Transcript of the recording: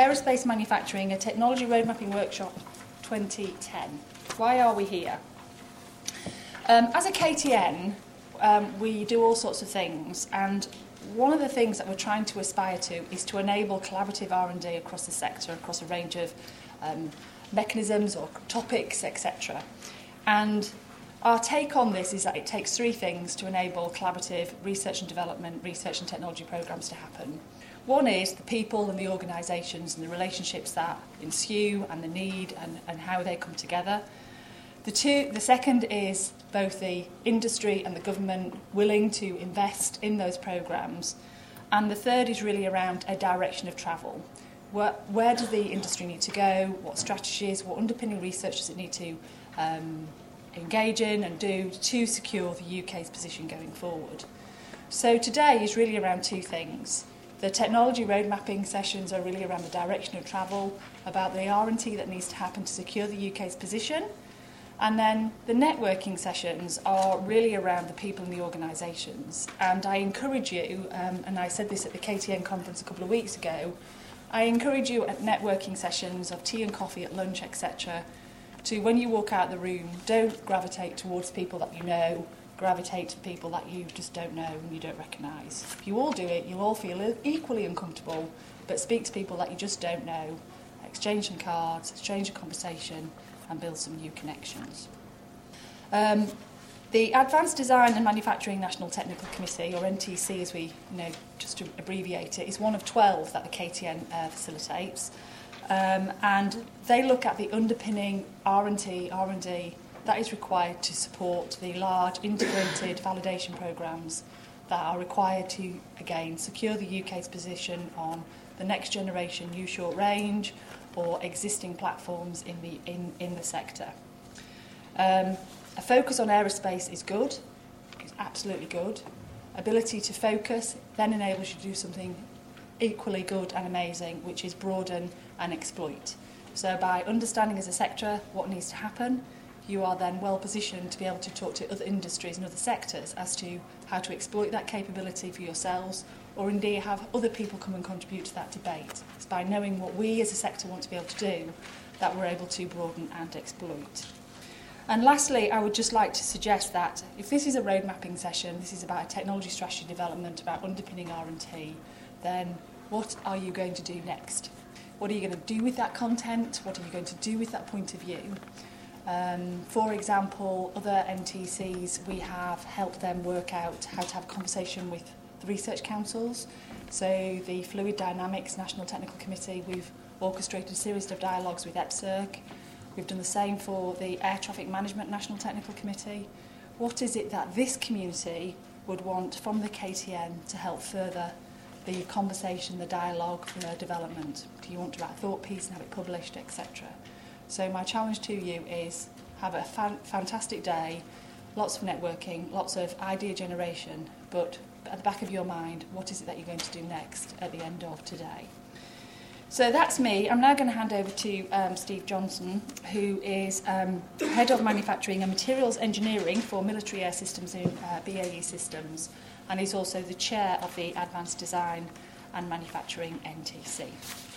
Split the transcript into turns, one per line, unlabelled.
Aerospace Manufacturing, a Technology Roadmapping Workshop 2010. Why are we here? Um, as a KTN, um, we do all sorts of things, and one of the things that we're trying to aspire to is to enable collaborative R&D across the sector, across a range of um, mechanisms or topics, etc. And our take on this is that it takes three things to enable collaborative research and development, research and technology programs to happen. One is the people and the organisations and the relationships that ensue and the need and, and how they come together. The, two, the second is both the industry and the government willing to invest in those programs. And the third is really around a direction of travel. Where, where does the industry need to go? What strategies, what underpinning research does it need to um, engage in and do to secure the UK's position going forward. So today is really around two things. The technology road mapping sessions are really around the direction of travel, about the R&T that needs to happen to secure the UK's position. And then the networking sessions are really around the people and the organisations. And I encourage you, um, and I said this at the KTN conference a couple of weeks ago, I encourage you at networking sessions of tea and coffee at lunch, etc., to when you walk out the room, don't gravitate towards people that you know, gravitate to people that you just don't know and you don't recognise. If you all do it, you'll all feel equally uncomfortable, but speak to people that you just don't know, exchange some cards, exchange a conversation, and build some new connections. Um, the Advanced Design and Manufacturing National Technical Committee, or NTC as we you know, just to abbreviate it, is one of 12 that the KTN uh, facilitates. Um, and they look at the underpinning R&T, R&D that is required to support the large integrated validation programs that are required to, again, secure the UK's position on the next generation new short range or existing platforms in the, in, in the sector. Um, a focus on aerospace is good, it's absolutely good. Ability to focus then enables you to do something equally good and amazing, which is broaden and exploit. So by understanding as a sector what needs to happen, you are then well positioned to be able to talk to other industries and other sectors as to how to exploit that capability for yourselves or indeed have other people come and contribute to that debate. It's by knowing what we as a sector want to be able to do that we're able to broaden and exploit. And lastly, I would just like to suggest that if this is a road mapping session, this is about a technology strategy development, about underpinning R&T, then what are you going to do next? What are you going to do with that content? What are you going to do with that point of view? Um, for example, other NTCs, we have helped them work out how to have a conversation with the research councils. So the Fluid Dynamics National Technical Committee, we've orchestrated a series of dialogues with EPSRC. We've done the same for the Air Traffic Management National Technical Committee. What is it that this community would want from the KTN to help further the conversation, the dialogue, the development. Do you want to write a thought piece and have it published, etc. So my challenge to you is have a fan fantastic day, lots of networking, lots of idea generation, but at the back of your mind, what is it that you're going to do next at the end of today? So that's me. I'm now going to hand over to um, Steve Johnson, who is um, Head of Manufacturing and Materials Engineering for Military Air Systems in uh, BAE Systems. and he's also the chair of the Advanced Design and Manufacturing NTC.